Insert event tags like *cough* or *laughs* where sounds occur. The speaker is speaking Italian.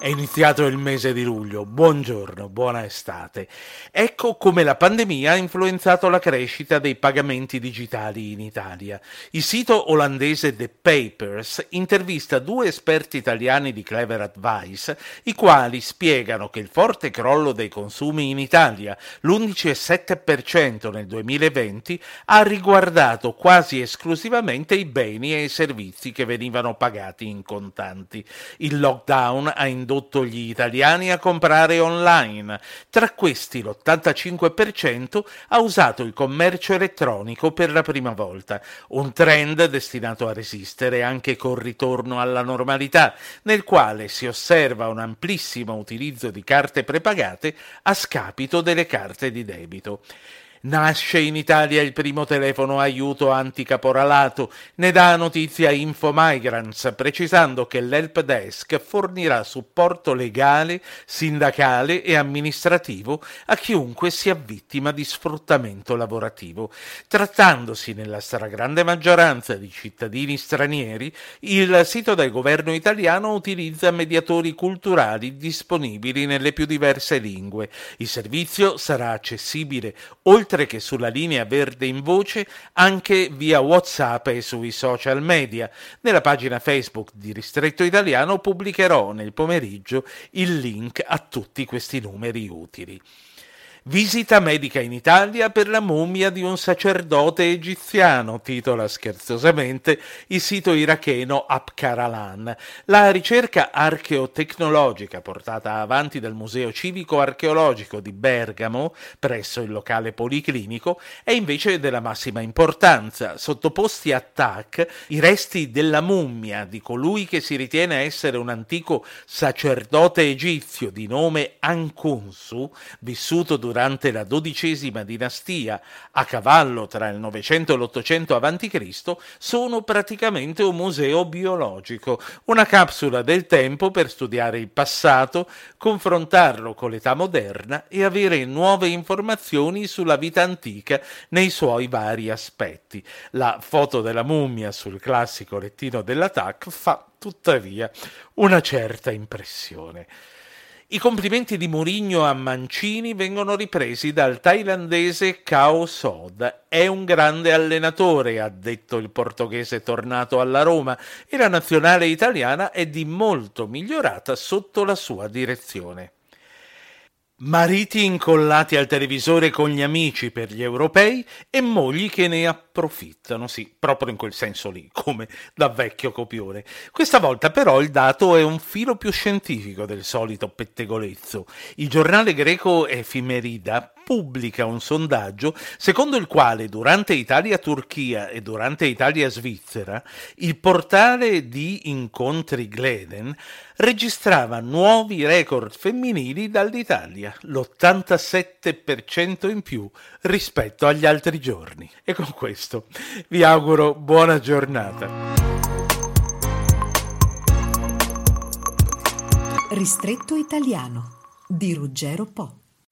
È iniziato il mese di luglio, buongiorno, buona estate. Ecco come la pandemia ha influenzato la crescita dei pagamenti digitali in Italia. Il sito olandese The Papers intervista due esperti italiani di Clever Advice, i quali spiegano che il forte crollo dei consumi in Italia, l'11,7% nel 2020, ha riguardato quasi esclusivamente i beni e i servizi che venivano pagati in contanti. Il lockdown ha indotto indotto gli italiani a comprare online. Tra questi l'85% ha usato il commercio elettronico per la prima volta, un trend destinato a resistere anche col ritorno alla normalità, nel quale si osserva un amplissimo utilizzo di carte prepagate a scapito delle carte di debito. Nasce in Italia il primo telefono aiuto anticaporalato, ne dà notizia Infomigrants, precisando che l'help desk fornirà supporto legale, sindacale e amministrativo a chiunque sia vittima di sfruttamento lavorativo. Trattandosi nella stragrande maggioranza di cittadini stranieri, il sito del governo italiano utilizza mediatori culturali disponibili nelle più diverse lingue. Il servizio sarà accessibile oltre oltre che sulla linea verde in voce, anche via WhatsApp e sui social media. Nella pagina Facebook di Ristretto Italiano pubblicherò nel pomeriggio il link a tutti questi numeri utili. Visita medica in Italia per la mummia di un sacerdote egiziano, titola scherzosamente il sito iracheno Apkaralan. La ricerca archeotecnologica portata avanti dal Museo Civico Archeologico di Bergamo, presso il locale policlinico, è invece della massima importanza. Sottoposti a TAC, i resti della mummia di colui che si ritiene essere un antico sacerdote egizio di nome Ankunsu, vissuto durante durante la dodicesima dinastia, a cavallo tra il 900 e l'800 a.C., sono praticamente un museo biologico, una capsula del tempo per studiare il passato, confrontarlo con l'età moderna e avere nuove informazioni sulla vita antica nei suoi vari aspetti. La foto della mummia sul classico lettino della TAC fa tuttavia una certa impressione. I complimenti di Mourinho a Mancini vengono ripresi dal thailandese Kao Sod. È un grande allenatore, ha detto il portoghese tornato alla Roma, e la nazionale italiana è di molto migliorata sotto la sua direzione. Mariti incollati al televisore con gli amici per gli europei e mogli che ne approfittano, sì, proprio in quel senso lì, *laughs* come da vecchio copione. Questa volta però il dato è un filo più scientifico del solito pettegolezzo. Il giornale greco Efimerida pubblica un sondaggio secondo il quale durante Italia-Turchia e durante Italia-Svizzera il portale di incontri Gleden registrava nuovi record femminili dall'Italia, l'87% in più rispetto agli altri giorni. E con questo vi auguro buona giornata. Ristretto italiano di Ruggero Po.